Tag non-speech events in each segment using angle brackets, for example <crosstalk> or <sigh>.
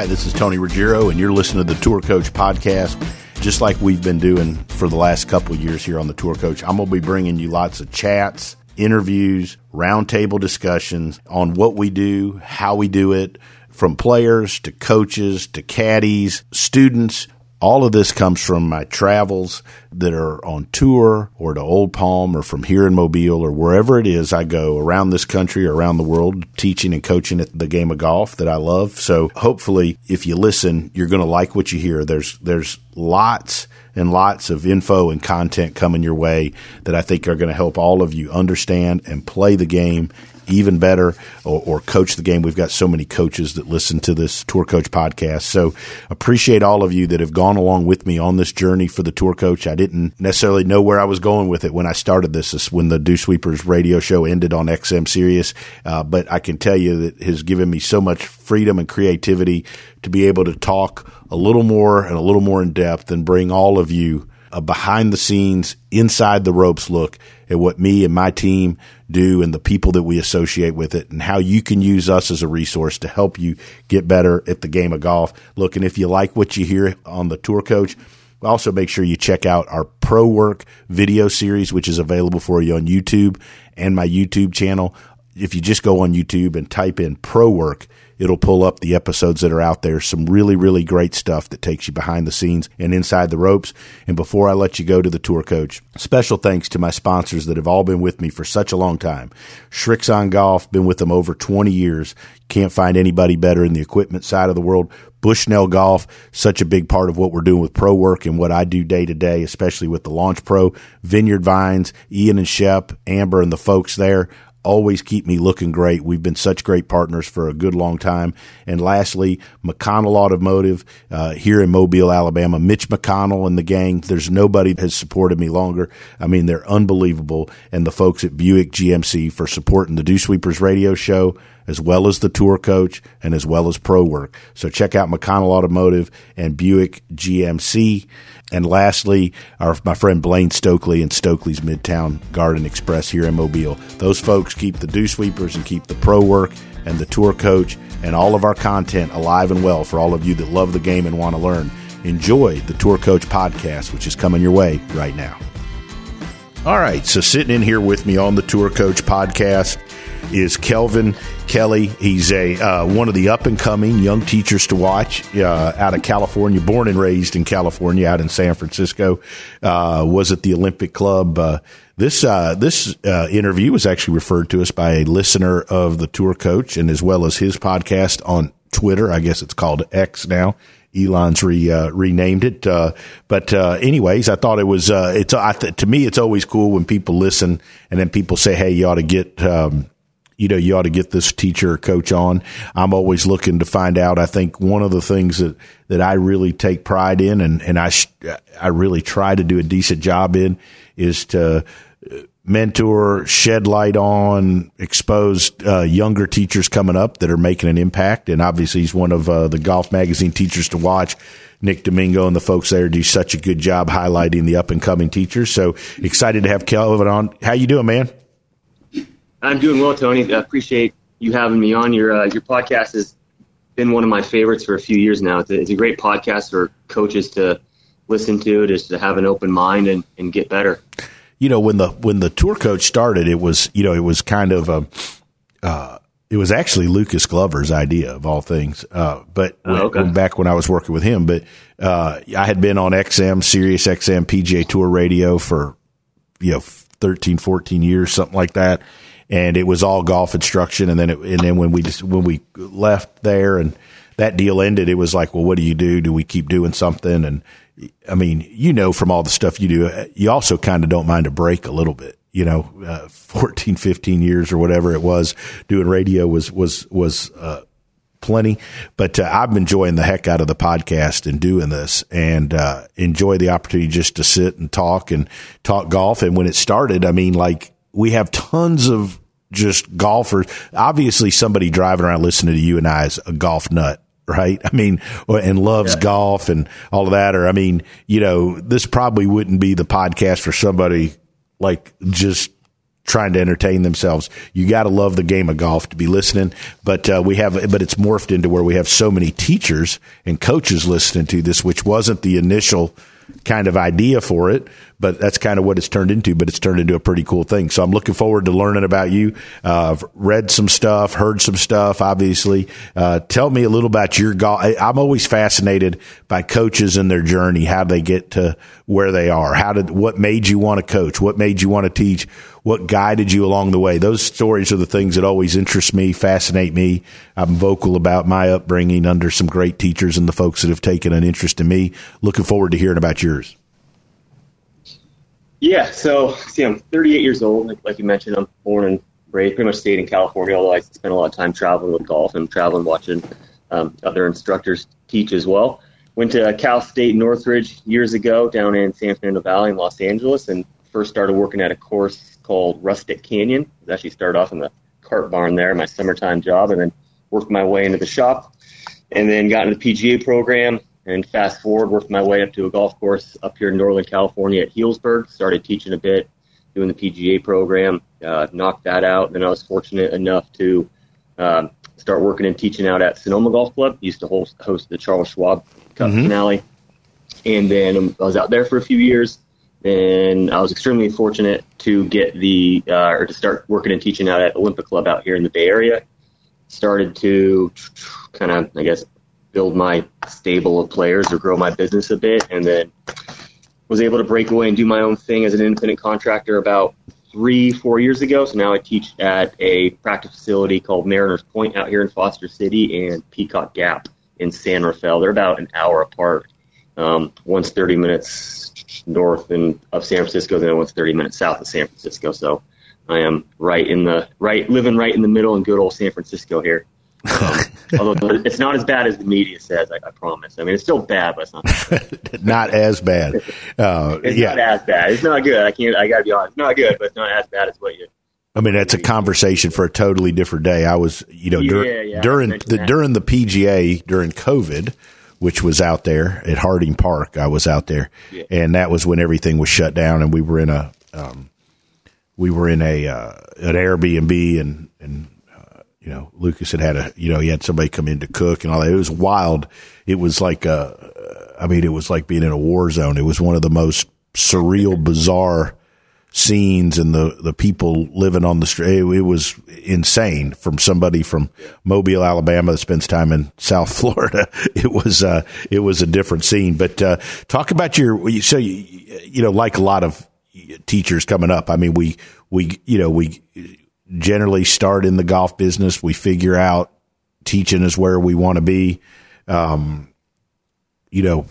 Hi, this is Tony Ruggiero, and you're listening to the Tour Coach Podcast. Just like we've been doing for the last couple years here on the Tour Coach, I'm going to be bringing you lots of chats, interviews, roundtable discussions on what we do, how we do it, from players to coaches to caddies, students, all of this comes from my travels that are on tour or to Old Palm or from here in Mobile or wherever it is I go around this country or around the world teaching and coaching at the game of golf that I love. So hopefully if you listen, you're going to like what you hear. There's, there's lots and lots of info and content coming your way that I think are going to help all of you understand and play the game even better or, or, coach the game. We've got so many coaches that listen to this Tour Coach podcast. So appreciate all of you that have gone along with me on this journey for the Tour Coach. I didn't necessarily know where I was going with it when I started this. this when the Dew Sweepers radio show ended on XM Sirius. Uh, but I can tell you that has given me so much freedom and creativity to be able to talk a little more and a little more in depth and bring all of you a behind the scenes, inside the ropes look at what me and my team do and the people that we associate with it and how you can use us as a resource to help you get better at the game of golf. Look, and if you like what you hear on the tour coach, also make sure you check out our pro work video series, which is available for you on YouTube and my YouTube channel. If you just go on YouTube and type in pro work, It'll pull up the episodes that are out there. Some really, really great stuff that takes you behind the scenes and inside the ropes. And before I let you go to the tour coach, special thanks to my sponsors that have all been with me for such a long time. Srixon Golf, been with them over 20 years. Can't find anybody better in the equipment side of the world. Bushnell Golf, such a big part of what we're doing with pro work and what I do day to day, especially with the Launch Pro, Vineyard Vines, Ian and Shep, Amber and the folks there always keep me looking great. We've been such great partners for a good long time. And lastly, McConnell Automotive uh, here in Mobile, Alabama. Mitch McConnell and the gang. There's nobody has supported me longer. I mean, they're unbelievable. And the folks at Buick GMC for supporting the Dew Sweepers radio show as well as the tour coach and as well as pro work. So check out McConnell Automotive and Buick GMC. And lastly, our, my friend Blaine Stokely and Stokely's Midtown Garden Express here in Mobile. Those folks keep the dew sweepers and keep the pro work and the tour coach and all of our content alive and well for all of you that love the game and want to learn. Enjoy the Tour Coach podcast, which is coming your way right now. All right, so sitting in here with me on the Tour Coach podcast is Kelvin Kelley. He's a uh, one of the up and coming young teachers to watch uh, out of California, born and raised in California, out in San Francisco. Uh, was at the Olympic Club. Uh, this uh, this uh, interview was actually referred to us by a listener of the tour coach, and as well as his podcast on Twitter. I guess it's called X now. Elon's re, uh, renamed it. Uh, but, uh, anyways, I thought it was, it's, th- to me, it's always cool when people listen and then people say, Hey, you ought to get, um, you know, you ought to get this teacher or coach on. I'm always looking to find out. I think one of the things that, that I really take pride in and, and I, I really try to do a decent job in is to mentor, shed light on, expose uh, younger teachers coming up that are making an impact. And obviously, he's one of uh, the golf magazine teachers to watch. Nick Domingo and the folks there do such a good job highlighting the up and coming teachers. So excited to have Kelvin on. How you doing, man? I'm doing well, Tony. I appreciate you having me on. Your uh, your podcast has been one of my favorites for a few years now. It's a, it's a great podcast for coaches to listen to, just to have an open mind and, and get better. You know, when the when the tour coach started, it was you know it was kind of a. Uh, it was actually Lucas Glover's idea of all things. Uh, but oh, okay. when, back when I was working with him, but uh, I had been on XM, Sirius XM, PGA Tour Radio for you know 13, 14 years, something like that and it was all golf instruction. And then it, and then when we just, when we left there and that deal ended, it was like, well, what do you do? Do we keep doing something? And I mean, you know, from all the stuff you do, you also kind of don't mind a break a little bit. You know, uh, <laughs> 14, 15 years or whatever it was doing radio was, was, was, uh, plenty, but uh, I'm enjoying the heck out of the podcast and doing this and uh, enjoy the opportunity just to sit and talk and talk golf. And when it started, I mean, like we have tons of just golfers. Obviously, somebody driving around listening to you and I is a golf nut, right? <laughs> I mean, and loves yeah. golf and all of that. Or, I mean, you know, this probably wouldn't be the podcast for somebody like just trying to entertain themselves. You got to love the game of golf to be listening. But uh, we have, but it's morphed into where we have so many teachers and coaches listening to this, which wasn't the initial kind of idea for it, but that's kind of what it's turned into. But it's turned into a pretty cool thing. So I'm looking forward to learning about you. Uh, I've read some stuff, heard some stuff. Obviously, uh, tell me a little about your golf. I'm always fascinated by coaches and their journey, how they get to where they are. How did what made you want to coach? What made you want to teach? What guided you along the way? Those stories are the things that always interest me, fascinate me. I'm vocal about my upbringing under some great teachers and the folks that have taken an interest in me. Looking forward to hearing about yours. Yeah, so see, I'm 38 years old. Like, like you mentioned, I'm born and raised, pretty much stayed in California. Although I spent a lot of time traveling with golf and traveling, watching um, other instructors teach as well. Went to Cal State Northridge years ago down in San Fernando Valley in Los Angeles, and first started working at a course called Rustic Canyon. I actually started off in the cart barn there, my summertime job, and then worked my way into the shop, and then got into the PGA program and fast forward, worked my way up to a golf course up here in Northern California at Healdsburg. Started teaching a bit, doing the PGA program, uh, knocked that out. Then I was fortunate enough to um, start working and teaching out at Sonoma Golf Club. Used to host, host the Charles Schwab Cup mm-hmm. finale, and then I was out there for a few years. And I was extremely fortunate to get the uh, or to start working and teaching out at Olympic Club out here in the Bay Area. Started to kind of, I guess, build my stable of players or grow my business a bit, and then was able to break away and do my own thing as an independent contractor about three, four years ago. So now I teach at a practice facility called Mariners Point out here in Foster City and Peacock Gap in San Rafael. They're about an hour apart. Um, one's 30 minutes north and of San Francisco, then one's 30 minutes south of San Francisco. So I am right in the right, living right in the middle in good old San Francisco here. Um, <laughs> although it's not as bad as the media says, I, I promise. I mean, it's still bad, but it's not <laughs> not as bad. Uh, <laughs> it's yeah. not as bad. It's not good. I can't. I gotta be honest. It's not good, but it's not as bad as what you. I mean, that's a conversation for a totally different day. I was, you know, dur- yeah, yeah, during the that. during the PGA during COVID, which was out there at Harding Park. I was out there, yeah. and that was when everything was shut down, and we were in a um, we were in a uh, an Airbnb, and and you know, Lucas had had a, you know, he had somebody come in to cook and all that. It was wild. It was like a, I mean, it was like being in a war zone. It was one of the most surreal, bizarre scenes and the, the people living on the street. It, was insane from somebody from Mobile, Alabama that spends time in South <laughs> Florida. It was, uh, it was a different scene, but, uh, talk about your, so, you, you know, like a lot of teachers coming up. I mean, we, we, you know, we, generally start in the golf business. We figure out teaching is where we want to be. Um, you know,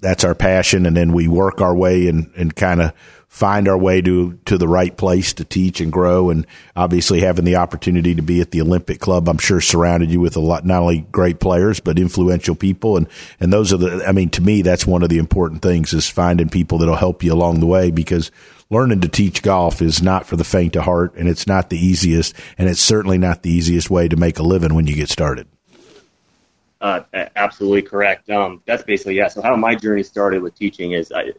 that's our passion. And then we work our way and, and kind of find our way to, to the right place to teach and grow. And obviously having the opportunity to be at the Olympic club, I'm sure surrounded you with a lot, not only great players, but influential people. And, and those are the, I mean, to me, that's one of the important things is finding people that'll help you along the way because learning to teach golf is not for the faint of heart and it's not the easiest and it's certainly not the easiest way to make a living when you get started. Uh, absolutely correct. Um, that's basically yeah. So how my journey started with teaching is I,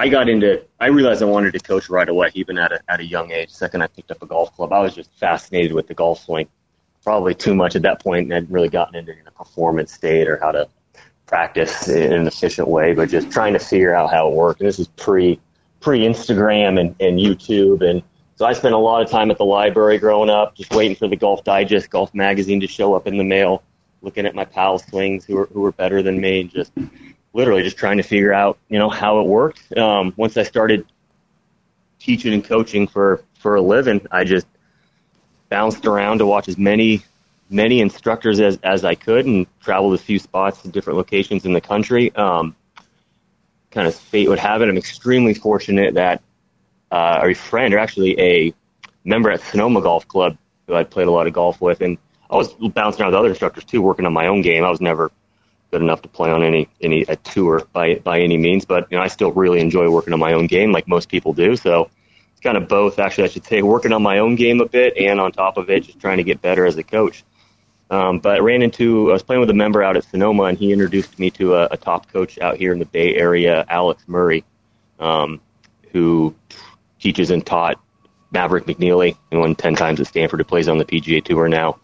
I got into I realized I wanted to coach right away, even at a at a young age. Second, I picked up a golf club. I was just fascinated with the golf swing. Probably too much at that point, and I'd really gotten into the performance state or how to practice in an efficient way, but just trying to figure out how it worked. And this is pre pre Instagram and, and YouTube. And so I spent a lot of time at the library growing up, just waiting for the Golf Digest, Golf Magazine to show up in the mail, looking at my pals' swings who were, who were better than me, and just literally just trying to figure out, you know, how it worked. Um, once I started teaching and coaching for, for a living, I just bounced around to watch as many many instructors as, as I could and traveled a few spots to different locations in the country. Um, kind of fate would have it, I'm extremely fortunate that uh, a friend, or actually a member at Sonoma Golf Club, who I played a lot of golf with, and I was bouncing around with other instructors too, working on my own game. I was never good enough to play on any any a tour by by any means, but you know I still really enjoy working on my own game, like most people do. So it's kind of both, actually, I should say, working on my own game a bit, and on top of it, just trying to get better as a coach. Um, but I ran into, I was playing with a member out at Sonoma, and he introduced me to a, a top coach out here in the Bay Area, Alex Murray, um, who teaches and taught Maverick McNealy, who won 10 times at Stanford, who plays on the PGA Tour now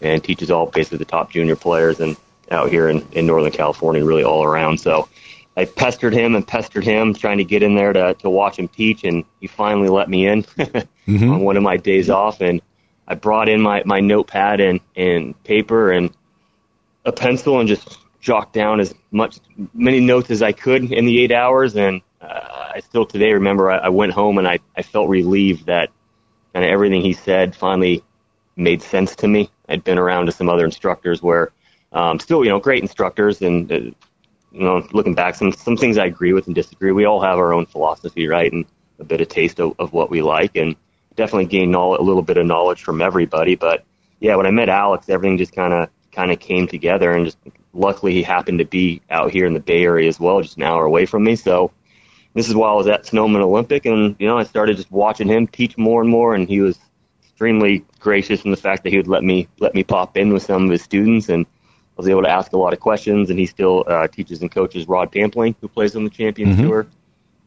and teaches all basically the top junior players and out here in, in Northern California, really all around. So I pestered him and pestered him, trying to get in there to, to watch him teach, and he finally let me in <laughs> mm-hmm. on one of my days off. And I brought in my, my notepad and, and paper and a pencil and just jot down as much many notes as I could in the eight hours. And uh, I still today remember I, I went home and I, I felt relieved that kind of everything he said finally made sense to me. I'd been around to some other instructors where um, still, you know, great instructors and, uh, you know, looking back, some, some things I agree with and disagree. We all have our own philosophy, right? And a bit of taste of, of what we like and definitely gained knowledge, a little bit of knowledge from everybody. But yeah, when I met Alex, everything just kind of, kind of came together and just luckily he happened to be out here in the Bay Area as well, just an hour away from me. So this is while I was at Sonoma Olympic and, you know, I started just watching him teach more and more and he was extremely gracious in the fact that he would let me let me pop in with some of his students, and I was able to ask a lot of questions. And he still uh, teaches and coaches Rod Pampling, who plays on the Champions mm-hmm. Tour.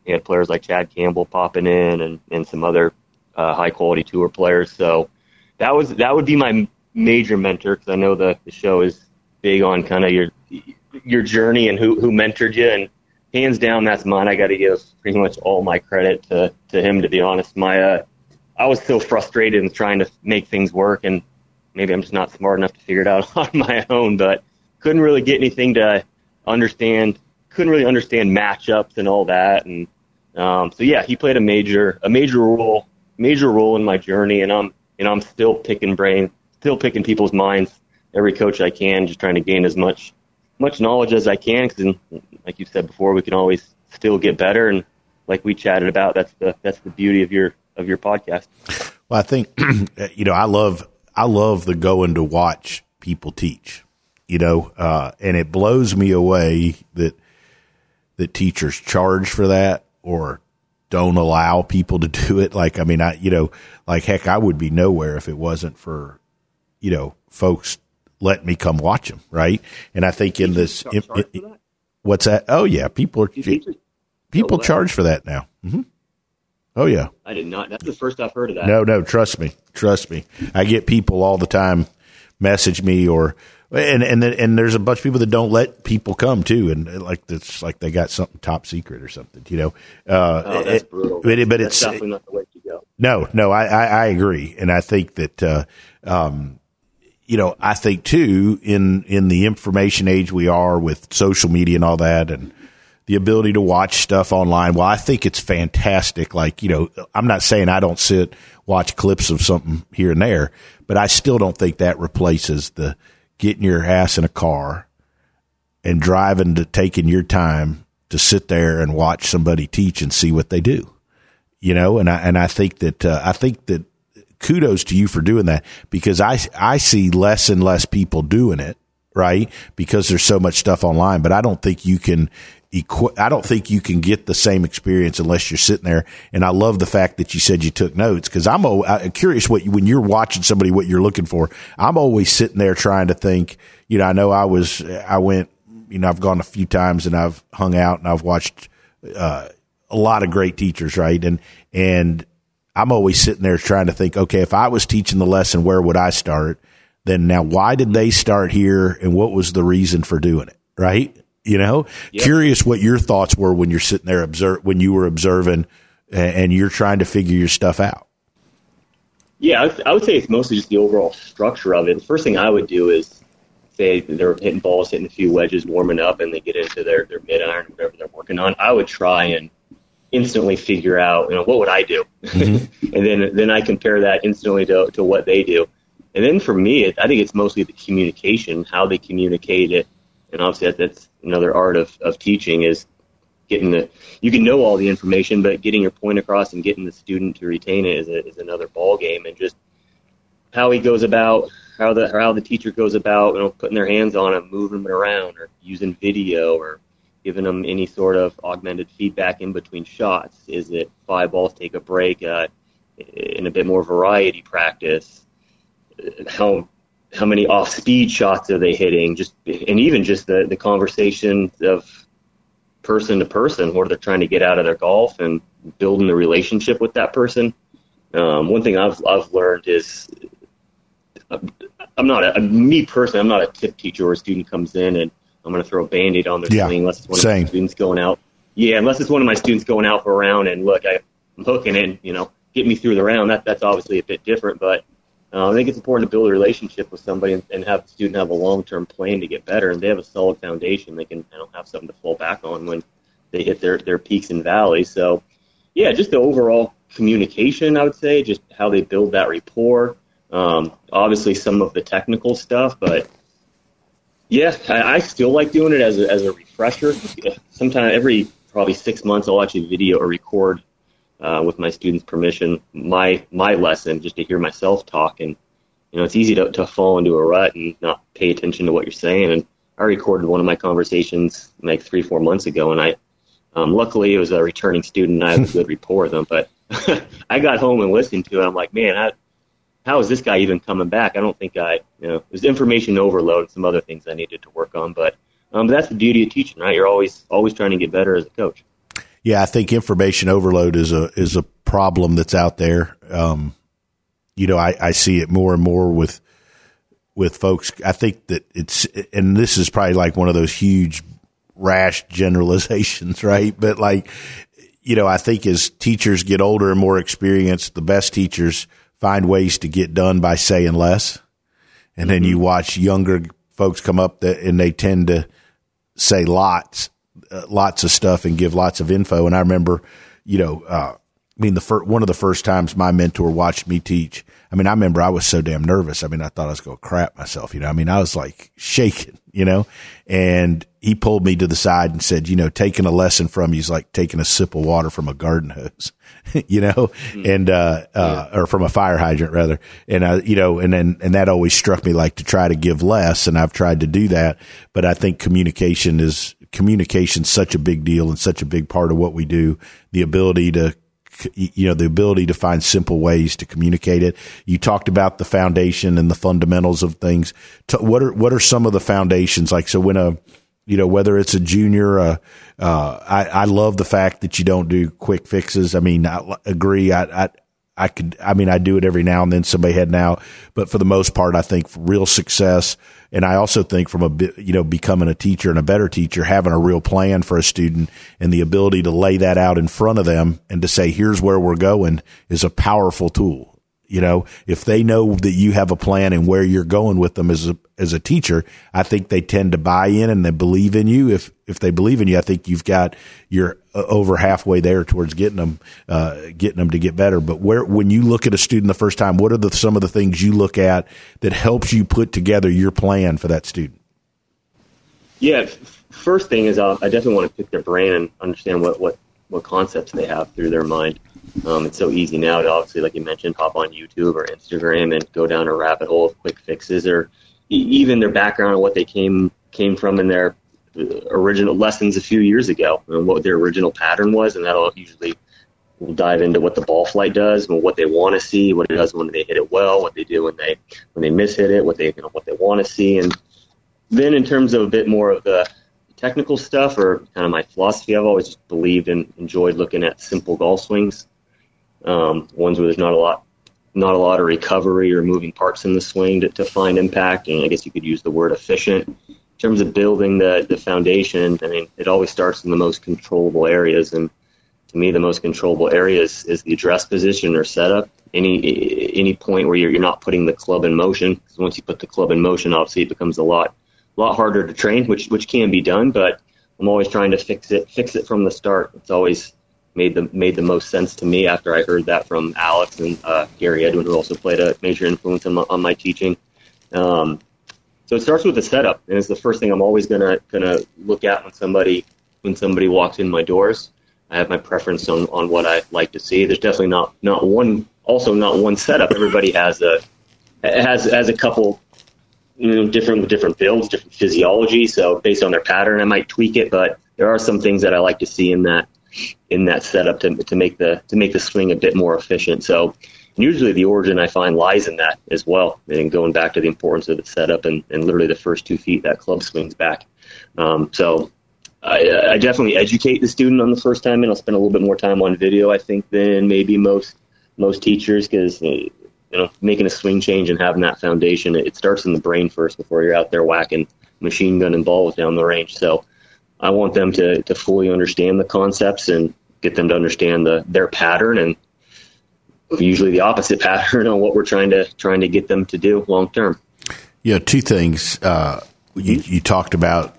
He had players like Chad Campbell popping in, and and some other uh, high quality tour players. So that was that would be my major mentor because I know the the show is big on kind of your your journey and who who mentored you and hands down that's mine. I got to give pretty much all my credit to to him to be honest. My uh, I was so frustrated and trying to make things work, and maybe I'm just not smart enough to figure it out <laughs> on my own. But couldn't really get anything to understand. Couldn't really understand matchups and all that. And um, so yeah, he played a major a major role major role in my journey, and I'm and I'm still picking brain, still picking people's minds. Every coach I can, just trying to gain as much much knowledge as I can. Because like you said before, we can always still get better. And like we chatted about, that's the that's the beauty of your of your podcast. Well, I think <clears throat> you know I love I love the going to watch people teach. You know, uh, and it blows me away that that teachers charge for that or don't allow people to <laughs> do it. Like, I mean, I you know, like heck, I would be nowhere if it wasn't for you know folks letting me come watch them, right? And I think in this, in, in, what's that? Oh yeah, people are people charge for that now. Mm-hmm. Oh yeah. I did not. That's the first I've heard of that. No, no, trust me, trust me. I get people all the time message me or and and and there's a bunch of people that don't let people come too, and like it's like they got something top secret or something, you know. Uh, oh, that's brutal. But, but that's it's definitely not the way to go. No, no, I, I, I agree, and I think that uh, um, you know I think too in in the information age we are with social media and all that, and the ability to watch stuff online. Well, I think it's fantastic. Like, you know, I'm not saying I don't sit, watch clips of something here and there, but I still don't think that replaces the getting your ass in a car and driving to taking your time to sit there and watch somebody teach and see what they do. You know, and I, and I think that, uh, I think that kudos to you for doing that because I, I see less and less people doing it right? Because there's so much stuff online, but I don't think you can equi- I don't think you can get the same experience unless you're sitting there. And I love the fact that you said you took notes because I'm curious what you, when you're watching somebody what you're looking for. I'm always sitting there trying to think. You know, I know I was I went. You know, I've gone a few times and I've hung out and I've watched uh, a lot of great teachers, right? And and I'm always sitting there trying to think. Okay, if I was teaching the lesson, where would I start? Then now, why did they start here, and what was the reason for doing it? Right? You know, yep. curious what your thoughts were when you're sitting there observe when you were observing and you're trying to figure your stuff out. Yeah, I would say it's mostly just the overall structure of it. The first thing I would do is say they're hitting balls, hitting a few wedges, warming up, and they get into their, their mid iron, whatever they're working on. I would try and instantly figure out, you know, what would I do, mm-hmm. <laughs> and then then I compare that instantly to to what they do. And then for me, it, I think it's mostly the communication, how they communicate it, and obviously that, that's another art of, of teaching is getting the you can know all the information, but getting your point across and getting the student to retain it is, a, is another ball game. And just how he goes about how the how the teacher goes about you know putting their hands on them, moving them around, or using video, or giving them any sort of augmented feedback in between shots. Is it five balls, take a break, uh, in a bit more variety practice? How how many off speed shots are they hitting? Just and even just the the conversation of person to person, what they're trying to get out of their golf and building the relationship with that person. Um, one thing I've I've learned is I'm not a, me personally. I'm not a tip teacher where a student comes in and I'm going to throw a band-aid on their yeah, swing unless it's one same. of my students going out. Yeah, unless it's one of my students going out for a round and look, I, I'm hooking in, you know, get me through the round. That that's obviously a bit different, but uh, I think it's important to build a relationship with somebody and, and have the student have a long-term plan to get better, and they have a solid foundation. They can you know, have something to fall back on when they hit their their peaks and valleys. So, yeah, just the overall communication, I would say, just how they build that rapport. Um, obviously, some of the technical stuff, but yeah, I, I still like doing it as a, as a refresher. Sometimes every probably six months, I'll actually video or record uh, with my students' permission my my lesson just to hear myself talk. And you know, it's easy to, to fall into a rut and not pay attention to what you're saying. And I recorded one of my conversations like three four months ago, and I um, luckily it was a returning student, and I had a good rapport with them. But <laughs> I got home and listened to it. I'm like, man, I, how is this guy even coming back? I don't think I, you know, there's information overload and some other things I needed to work on, but um, that's the beauty of teaching, right? You're always always trying to get better as a coach. Yeah, I think information overload is a is a problem that's out there. Um, you know, I, I see it more and more with with folks. I think that it's, and this is probably like one of those huge rash generalizations, <laughs> right? But like, you know, I think as teachers get older and more experienced, the best teachers find ways to get done by saying less. And then you mm-hmm. watch younger folks come up that, and they tend to say lots, uh, lots of stuff and give lots of info. And I remember, you know, uh, I mean, the first, one of the first times my mentor watched me teach, I mean, I remember I was so damn nervous. I mean, I thought I was going to crap myself, you know, I mean, I was like shaking, <laughs> you know, and he pulled me to the side and said, you know, taking a lesson from you is like taking a sip of water from a garden hose, <laughs> you know, mm. and, uh, uh, yeah. or from a fire hydrant rather. And, uh, you know, and then, and that always struck me like to try to give less. And I've tried to do that. But I think communication is, communication such a big deal and such a big part of what we do. The ability to you know, the ability to find simple ways to communicate it. You talked about the foundation and the fundamentals of things. What are, what are some of the foundations? Like, so when a, you know, whether it's a junior, uh, uh, I, I love the fact that you don't do quick fixes. I mean, I agree. I, I, I could, I mean, I do it every now and then somebody heading out, but for the most part, I think real success. And I also think from a bit, you know, becoming a teacher and a better teacher, having a real plan for a student and the ability to lay that out in front of them and to say, here's where we're going is a powerful tool. You know, if they know that you have a plan and where you're going with them as a as a teacher, I think they tend to buy in and they believe in you. If if they believe in you, I think you've got you're uh, over halfway there towards getting them uh, getting them to get better. But where when you look at a student the first time, what are the some of the things you look at that helps you put together your plan for that student? Yeah, first thing is uh, I definitely want to pick their brain and understand what what what concepts they have through their mind. Um, it's so easy now to obviously, like you mentioned, hop on YouTube or Instagram and go down a rabbit hole of quick fixes, or even their background and what they came came from in their uh, original lessons a few years ago, and what their original pattern was, and that'll usually we'll dive into what the ball flight does, what they want to see, what it does when they hit it well, what they do when they when they miss hit it, what they you know, what they want to see, and then in terms of a bit more of the technical stuff or kind of my philosophy, I've always just believed and enjoyed looking at simple golf swings um, ones where there's not a lot not a lot of recovery or moving parts in the swing to, to find impact. And I guess you could use the word efficient. In terms of building the, the foundation, I mean, it always starts in the most controllable areas. And to me, the most controllable areas is the address position or setup. Any any point where you're, you're not putting the club in motion, because once you put the club in motion, obviously it becomes a lot lot harder to train, which which can be done. But I'm always trying to fix it fix it from the start. It's always made the made the most sense to me after I heard that from Alex and uh, Gary Edwin, who also played a major influence on my, on my teaching. Um, so it starts with the setup, and it's the first thing I'm always gonna gonna look at when somebody when somebody walks in my doors. I have my preference on, on what I like to see. There's definitely not not one also not one setup. Everybody has a has has a couple you know different different builds, different physiology. So based on their pattern, I might tweak it, but there are some things that I like to see in that in that setup to, to make the to make the swing a bit more efficient. So usually the origin I find lies in that as well. And going back to the importance of the setup and, and literally the first two feet that club swings back. Um, so I, I, definitely educate the student on the first time, and I'll spend a little bit more time on video, I think, than maybe most most teachers because you know making a swing change and having that foundation it starts in the brain first before you're out there whacking machine gun and balls down the range. So I want them to to fully understand the concepts and get them to understand the their pattern and usually the opposite <laughs> pattern on what we're trying to trying to get them to do long term. Yeah, two things. Uh, you, you talked about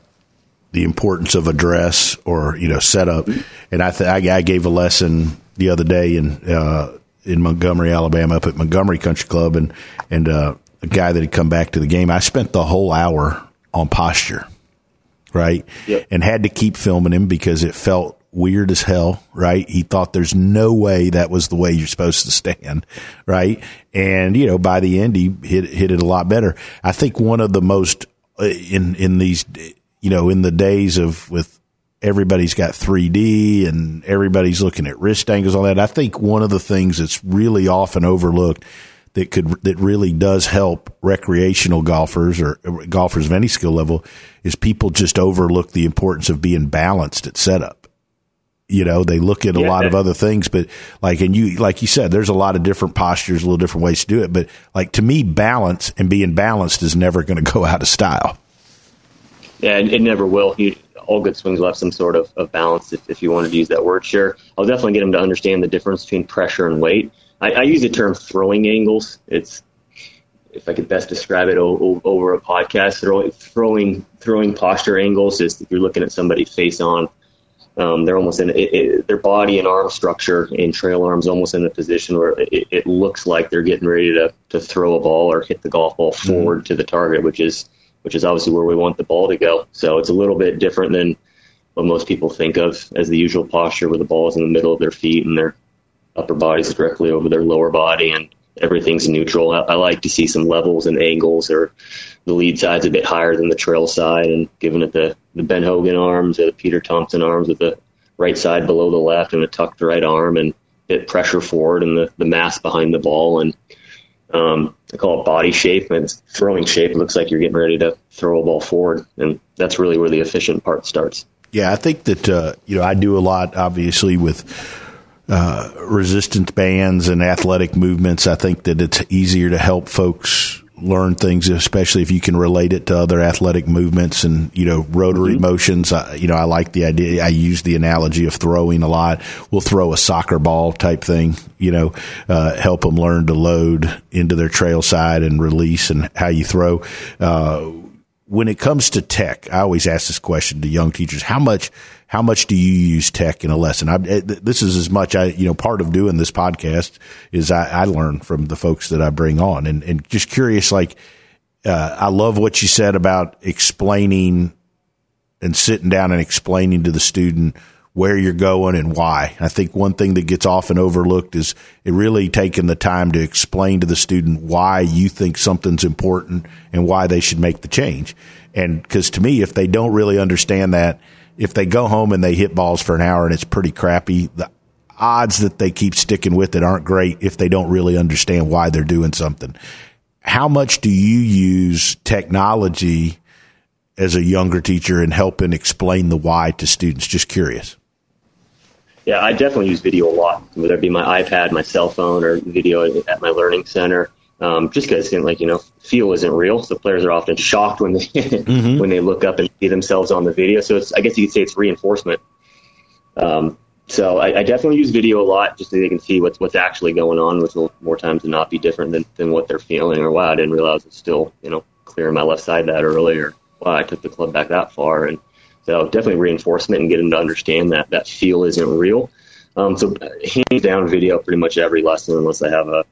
the importance of address or you know setup, and I, th- I, I gave a lesson the other day in uh, in Montgomery, Alabama, up at Montgomery Country Club, and and uh, a guy that had come back to the game. I spent the whole hour on posture, right, yep. and had to keep filming him because it felt weird as hell, right? He thought there's no way that was the way you're supposed to stand, right? And you know, by the end, he hit hit it a lot better. I think one of the most uh, in in these, you know, in the days of with everybody's got 3D and everybody's looking at wrist angles, all that. I think one of the things that's really often overlooked that could that really does help recreational golfers or golfers of any skill level is people just overlook the importance of being balanced at setup. You know they look at a yeah. lot of other things but like and you like you said there's a lot of different postures a little different ways to do it but like to me balance and being balanced is never going to go out of style. Yeah it, never will. You, all good swings will have some sort of, of balance if, if you wanted to use that word sure i'll definitely get them to understand the difference between pressure and weight i, I use the term throwing angles it's if I could best describe it o- over a podcast, throwing, throwing throwing posture angles is if you're looking at somebody face on, um, they're almost in it, it, their body and arm structure and trail arms almost in a position where it, it, looks like they're getting ready to, to throw a ball or hit the golf ball mm-hmm. forward mm-hmm. to the target, which is which is obviously where we want the ball to go. So it's a little bit different than what most people think of as the usual posture, where the ball is in the middle of their feet and their upper body is directly over their lower body and everything's neutral. I, I like to see some levels and angles or the lead side's a bit higher than the trail side and giving it the, the Ben Hogan arms or the Peter Thomson arms with the right side below the left and a tucked right arm and bit pressure forward and the, the mass behind the ball and um, I call it body shape and throwing shape. It looks like you're getting ready to throw a ball forward and that's really where the efficient part starts. Yeah, I think that uh, you know I do a lot obviously with uh, resistance bands and athletic movements. I think that it's easier to help folks learn things, especially if you can relate it to other athletic movements and you know rotary mm-hmm. motions. I, you know, I like the idea. I use the analogy of throwing a lot. We'll throw a soccer ball type thing. You know, uh, help them learn to load into their trail side and release and how you throw. Uh, when it comes to tech, I always ask this question to young teachers: How much how much do you use tech in a lesson? I, this is as much I, you know, part of doing this podcast is I, I learn from the folks that I bring on and, and just curious, like, uh, I love what you said about explaining and sitting down and explaining to the student where you're going and why. I think one thing that gets often overlooked is it really taking the time to explain to the student why you think something's important and why they should make the change. And because to me, if they don't really understand that, if they go home and they hit balls for an hour and it's pretty crappy, the odds that they keep sticking with it aren't great if they don't really understand why they're doing something. How much do you use technology as a younger teacher in helping explain the why to students? Just curious. Yeah, I definitely use video a lot, whether it be my iPad, my cell phone, or video at my learning center um, just because like you know feel isn't real so players are often <laughs> shocked when they mm-hmm. when they look up and see themselves on the video so it's i guess you could say it's reinforcement um, so I, I, definitely use video a lot just so they can see what's what's actually going on which will more times than not be different than, than what they're feeling or wow i didn't realize it's still you know clearing my left side that early or wow i took the club back that far and so definitely reinforcement and get them to understand that that feel isn't real um, so hands down video pretty much every lesson unless I have a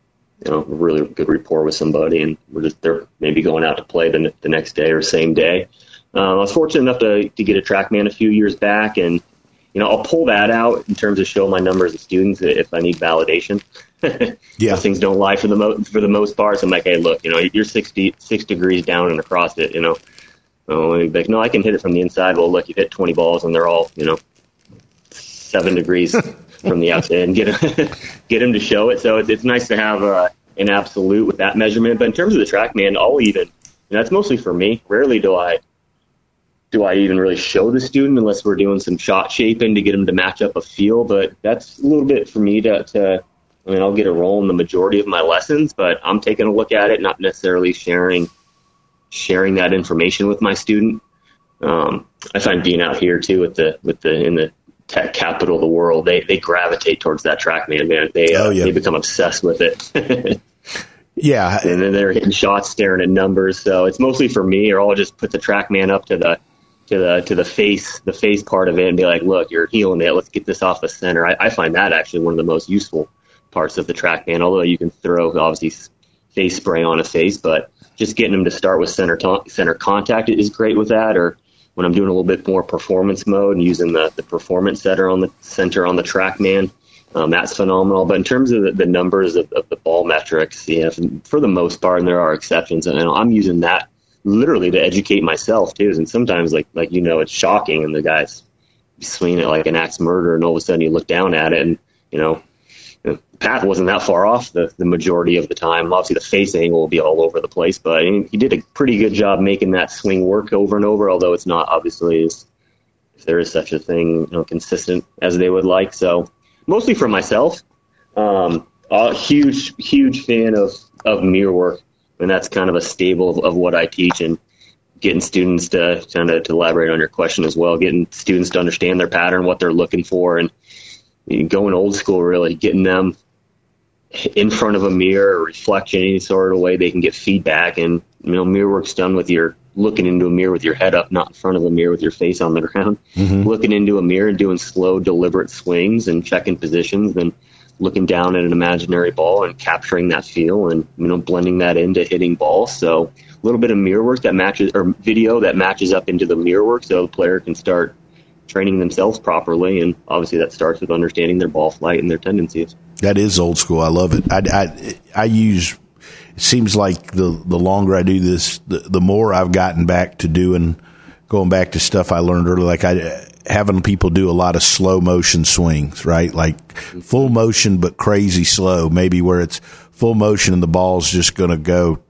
you know, really good rapport with somebody, and we're just they're maybe going out to play the, the next day or same day. Uh, I was fortunate enough to, to get a TrackMan a few years back, and you know, I'll pull that out in terms of show my numbers of students if I need validation. <laughs> yeah, things don't lie for the mo- for the most part. So I'm like, hey, look, you know, you're six six degrees down and across it. You know, oh, like, no, I can hit it from the inside. Well, look, you hit 20 balls and they're all, you know, seven degrees <laughs> from the outside and get him, <laughs> get him to show it. So it's, it's nice to have uh, an absolute with that measurement. But in terms of the TrackMan, I'll even, and that's mostly for me. Rarely do I do I even really show the student unless we're doing some shot shaping to get them to match up a feel. But that's a little bit for me to, to I mean, I'll get a role in the majority of my lessons, but I'm taking a look at it, not necessarily sharing sharing that information with my student. Um, I find being out here too with the with the in the tech capital of the world, they they gravitate towards that TrackMan man. They uh, oh, yeah. they become obsessed with it. <laughs> yeah, and then they're hitting shots, staring at numbers. So it's mostly for me, or I'll just put the TrackMan up to the to the to the face the face part of it and be like, look, you're healing it. Let's get this off the center. I, I find that actually one of the most useful parts of the TrackMan. Although you can throw obviously face spray on a face, but just getting them to start with center to- center contact is great with that. Or when I'm doing a little bit more performance mode and using the, the performance setter on the center on the TrackMan, um, that's phenomenal. But in terms of the, the numbers of, of, the ball metrics, yeah, for the most part, and there are exceptions, and I'm using that literally to educate myself too. And sometimes, like like you know, it's shocking, and the guy's swinging it like an axe murder, and all of a sudden you look down at it, and you know, path wasn't that far off the, the majority of the time. Obviously, the face angle will be all over the place, but he did a pretty good job making that swing work over and over. Although it's not obviously as if there is such a thing, you know, consistent as they would like. So mostly for myself. Um, a huge, huge fan of of mirror work and that's kind of a staple of, of what I teach and getting students to kind of to elaborate on your question as well, getting students to understand their pattern, what they're looking for, and going old school, really getting them in front of a mirror or reflection, any sort of way they can get feedback. And you know, mirror work's done with your looking into a mirror with your head up, not in front of a mirror with your face on the <laughs> ground. Mm-hmm. Looking into a mirror and doing slow, deliberate swings and checking positions, then looking down at an imaginary ball and capturing that feel and you know blending that into hitting balls. So a little bit of mirror work that matches or video that matches up into the mirror work, so the player can start training themselves properly. And obviously that starts with understanding their ball flight and their tendencies. That is old school. I love it. I, I, I use. It seems like the the longer I do this, the, the more I've gotten back to doing, going back to stuff I learned early. Like I having people do a lot of slow motion swings, right? Like full motion but crazy slow, maybe where it's full motion and the ball's just going to go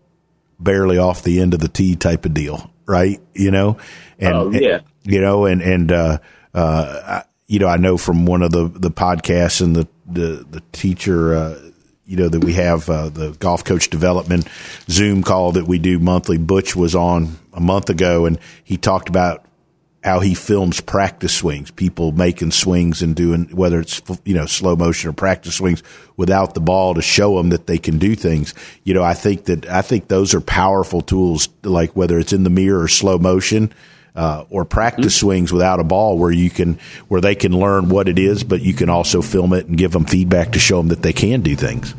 barely off the end of the tee type of deal, right? You know, and, oh, yeah. and you know, and and uh, uh, you know, I know from one of the the podcasts and the the the teacher. Uh, you know that we have uh, the golf coach development Zoom call that we do monthly. Butch was on a month ago, and he talked about how he films practice swings, people making swings and doing whether it's you know slow motion or practice swings without the ball to show them that they can do things. You know, I think that I think those are powerful tools, like whether it's in the mirror or slow motion. Uh, or practice mm-hmm. swings without a ball where you can where they can learn what it is, but you can also film it and give them feedback to show them that they can do things.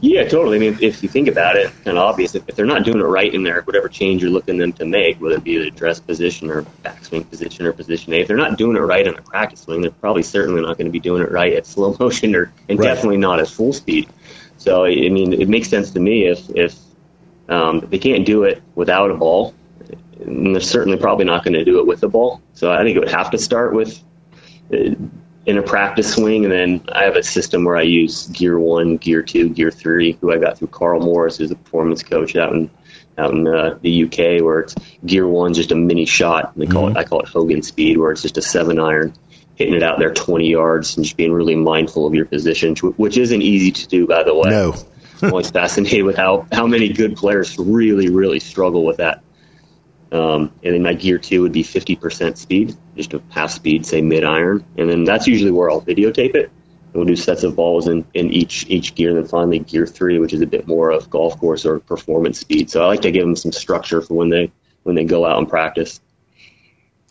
Yeah, totally. I mean, if you think about it, kind of obvious. If, if they're not doing it right in there, whatever change you're looking them to make, whether it be the dress position or backswing position or position A, if they're not doing it right in the practice swing, they're probably certainly not going to be doing it right at slow <laughs> motion or and right. definitely not at full speed. So, I mean, it makes sense to me if if um, they can't do it without a ball, and they're certainly probably not going to do it with a ball. So, I think it would have to start with. Uh, in a practice swing, and then I have a system where I use gear one, gear two, gear three, who I got through Karl Morris, who's a performance coach out in out in uh, the UK, where it's gear one, just a mini shot. They call mm-hmm. it I call it Hogan speed, where it's just a seven iron, hitting it out there 20 yards, and just being really mindful of your position, which isn't easy to do, by the way. No. <laughs> I'm always fascinated with how how many good players really really struggle with that. Um, and then my gear two would be 50% speed, just a half speed, say mid iron. And then that's usually where I'll videotape it. And we'll do sets of balls in, in each each gear. And then finally gear three, which is a bit more of golf course or performance speed. So I like to give them some structure for when they when they go out and practice.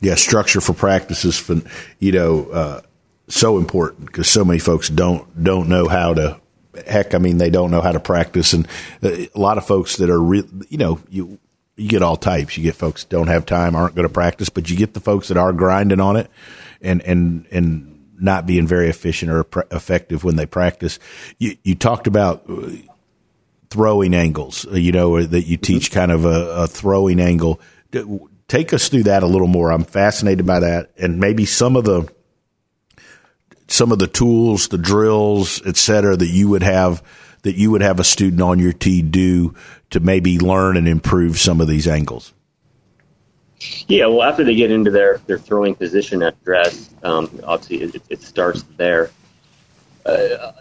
Yeah, structure for practice is, for, you know, uh, so important because so many folks don't don't know how to. Heck, I mean, they don't know how to practice, and uh, a lot of folks that are, re- you know, you you get all types. You get folks don't have time, aren't going to practice, but you get the folks that are grinding on it and and and not being very efficient or effective when they practice. You you talked about uh, throwing angles, uh, you know, that you teach kind of a, a throwing angle. Take us through that a little more. I'm fascinated by that, and maybe some of the some of the tools, the drills, et cetera, that you would have that you would have a student on your tee do to maybe learn and improve some of these angles? Yeah, well, after they get into their, their throwing position at dress, um, obviously it, it starts there. uh,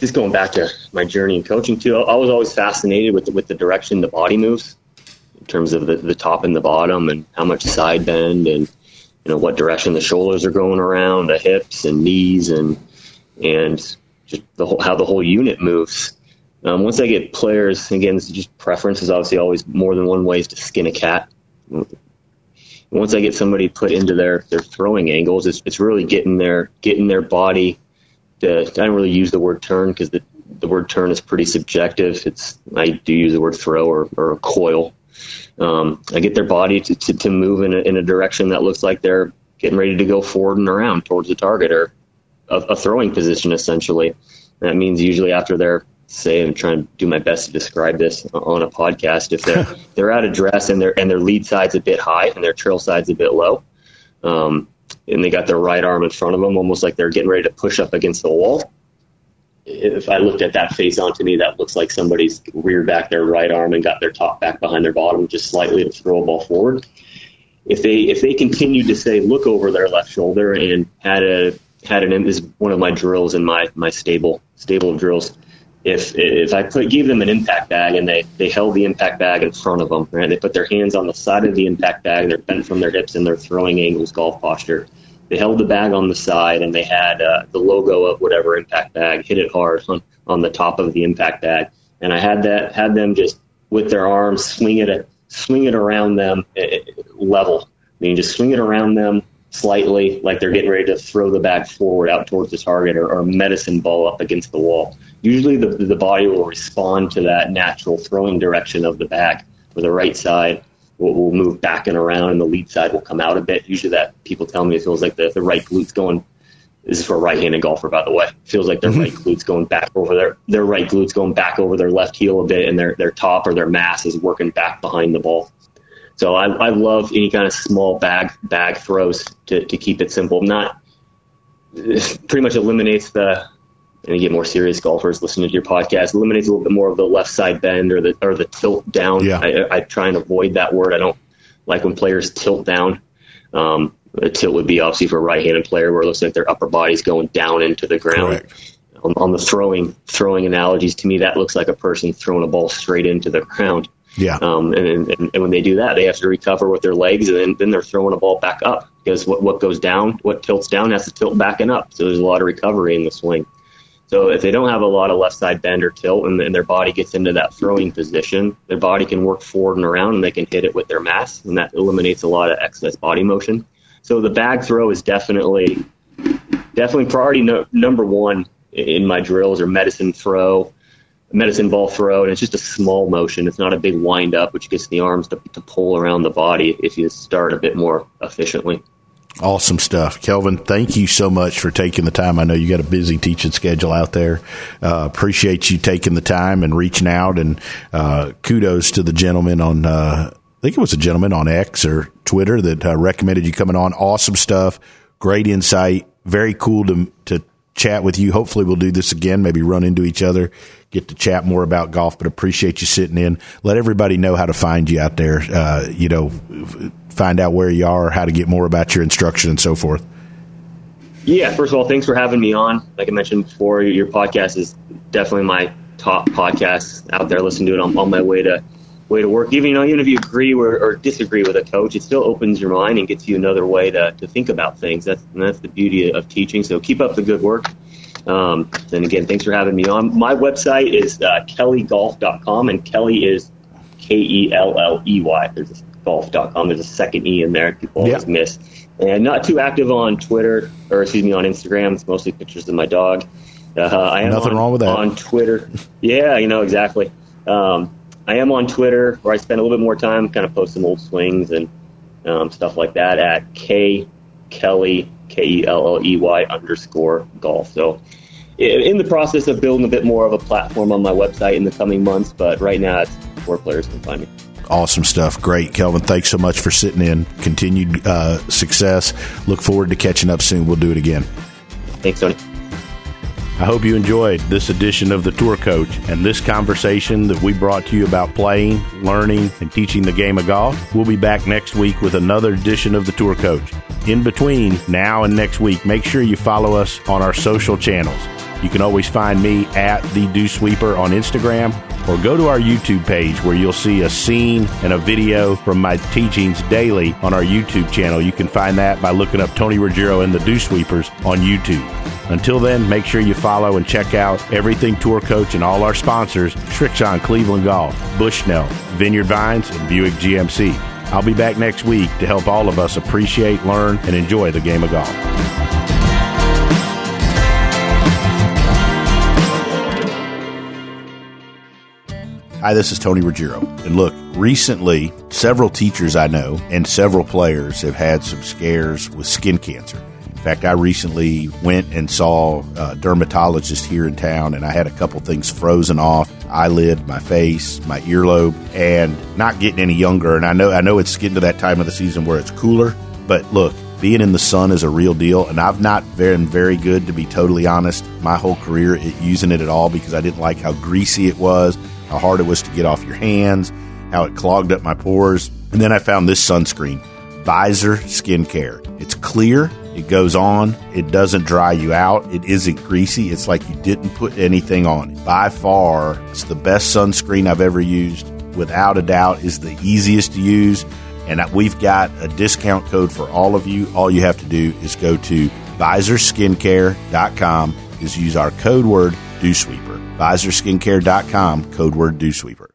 just going back to my journey in coaching too, I was always fascinated with the, with the direction the body moves in terms of the, the top and the bottom and how much side bend and you know what direction the shoulders are going around, the hips and knees and and just the whole, how the whole unit moves. Um, once I get players, again, this is just preference. There's obviously always more than one ways to skin a cat. Once I get somebody put into their, their throwing angles, it's, it's really getting their getting their body. To, I don't really use the word turn because the, the word turn is pretty subjective. It's I do use the word throw or, or a coil. Um, I get their body to, to, to move in a, in a direction that looks like they're getting ready to go forward and around towards the target or a, a throwing position essentially. That means usually after they're say I'm trying to do my best to describe this on a podcast. If they're <laughs> they're at address and their and their lead side's a bit high and their trail side's a bit low, um, and they got their right arm in front of them, almost like they're getting ready to push up against the wall. If I looked at that face onto me, that looks like somebody's reared back their right arm and got their top back behind their bottom just slightly to throw a ball forward. If they if they continued to say look over their left shoulder and had a had an is one of my drills in my my stable stable of drills if if I put gave them an impact bag and they they held the impact bag in front of them, right? They put their hands on the side of the impact bag they're bent from their hips and they're throwing angles, golf posture. They held the bag on the side and they had uh, the logo of whatever impact bag, hit it hard on, on the top of the impact bag, and I had that had them just with their arms swing it swing it around them uh, level. I mean, just swing it around them slightly, like they're getting ready to throw the bag forward out towards the target or, or medicine ball up against the wall. Usually the, the body will respond to that natural throwing direction of the bag where the right side will, will move back and around and the lead side will come out a bit. Usually that people tell me it feels like the, the right glute's going this is for a right-handed golfer, by the way. It feels like their mm-hmm. right glute's going back over their their right glute's going back over their left heel a bit, and their their top or their mass is working back behind the ball. So I, I love any kind of small bag bag throws to, to keep it simple. Not <laughs> pretty much eliminates the and you get more serious golfers listening to your podcast, eliminates a little bit more of the left side bend or the or the tilt down. Yeah. I, I try and avoid that word. I don't like when players tilt down. Um, a tilt would be obviously for a right-handed player where it looks like their upper body's going down into the ground. On, on, the throwing throwing analogies, to me that looks like a person throwing a ball straight into the ground. Yeah. Um, and, and, and when they do that, they have to recover with their legs, and then, then they're throwing a ball back up because what what goes down, what tilts down, has to tilt back and up. So there's a lot of recovery in the swing. So if they don't have a lot of left side bend or tilt and, and, their body gets into that throwing position, their body can work forward and around and they can hit it with their mass and that eliminates a lot of excess body motion. So the bag throw is definitely definitely priority no, number one in my drills or medicine throw, medicine ball throw, and it's just a small motion. It's not a big wind up, which gets the arms to, to pull around the body if you start a bit more efficiently. Awesome stuff. Kelvin, thank you so much for taking the time. I know you got a busy teaching schedule out there. Uh, appreciate you taking the time and reaching out and, uh, kudos to the gentleman on, uh, I think it was a gentleman on X or Twitter that uh, recommended you coming on. Awesome stuff. Great insight. Very cool to, to chat with you. Hopefully we'll do this again, maybe run into each other, get to chat more about golf, but appreciate you sitting in. Let everybody know how to find you out there. Uh, you know, find out where you are, how to get more about your instruction and so forth? Yeah, first of all, thanks for having me on. Like I mentioned before, your podcast is definitely my top podcast out there. Listen to it on, on my way to way to work. Even you know, even if you agree or, or, disagree with a coach, it still opens your mind and gets you another way to, to think about things. That's that's the beauty of teaching. So keep up the good work. Um, and again, thanks for having me on. My website is uh, kelley.golf.com, and Kelly is K E L L E Y. There's a golf.com. There's a second E in there. People always yeah. miss. And not too active on Twitter, or excuse me, on Instagram. It's mostly pictures of my dog. Uh, I am Nothing on, wrong with that. On Twitter. yeah, you know, exactly. Um, I am on Twitter where I spend a little bit more time kind of posting old swings and um, stuff like that at K Kelley, K E L L E Y underscore golf. So in the process of building a bit more of a platform on my website in the coming months, but right now it's where players can find me. Awesome stuff. Great. Kelvin, thanks so much for sitting in. Continued uh, success. Look forward to catching up soon. We'll do it again. Thanks, Tony. I hope you enjoyed this edition of The Tour Coach and this conversation that we brought to you about playing, learning, and teaching the game of golf. We'll be back next week with another edition of The Tour Coach. In between now and next week, make sure you follow us on our social channels. You can always find me at the Dew Sweeper on Instagram or go to our YouTube page where you'll see a scene and a video from my teachings daily on our YouTube channel. You can find that by looking up Tony Ruggiero and the Dew Sweepers on YouTube. Until then, make sure you follow and check out everything Tour Coach and all our sponsors Srixon Cleveland Golf, Bushnell, Vineyard Vines, and Buick GMC. I'll be back next week to help all of us appreciate, learn, and enjoy the game of golf. Hi, this is Tony Ruggiero. And look, recently, several teachers I know and several players have had some scares with skin cancer. In fact, I recently went and saw a dermatologist here in town, and I had a couple things frozen off eyelid, my face, my earlobe, and not getting any younger. And I know I know it's getting to that time of the season where it's cooler, but look, being in the sun is a real deal, and I've not been very good to be totally honest. My whole career at using it at all because I didn't like how greasy it was how hard it was to get off your hands, how it clogged up my pores. And then I found this sunscreen, Visor Skincare. It's clear, it goes on, it doesn't dry you out, it isn't greasy. It's like you didn't put anything on it. By far, it's the best sunscreen I've ever used. Without a doubt, is the easiest to use. And we've got a discount code for all of you. All you have to do is go to visorskincare.com is use our code word Dew Sweeper. VisorSkincare.com, code word Dew Sweeper.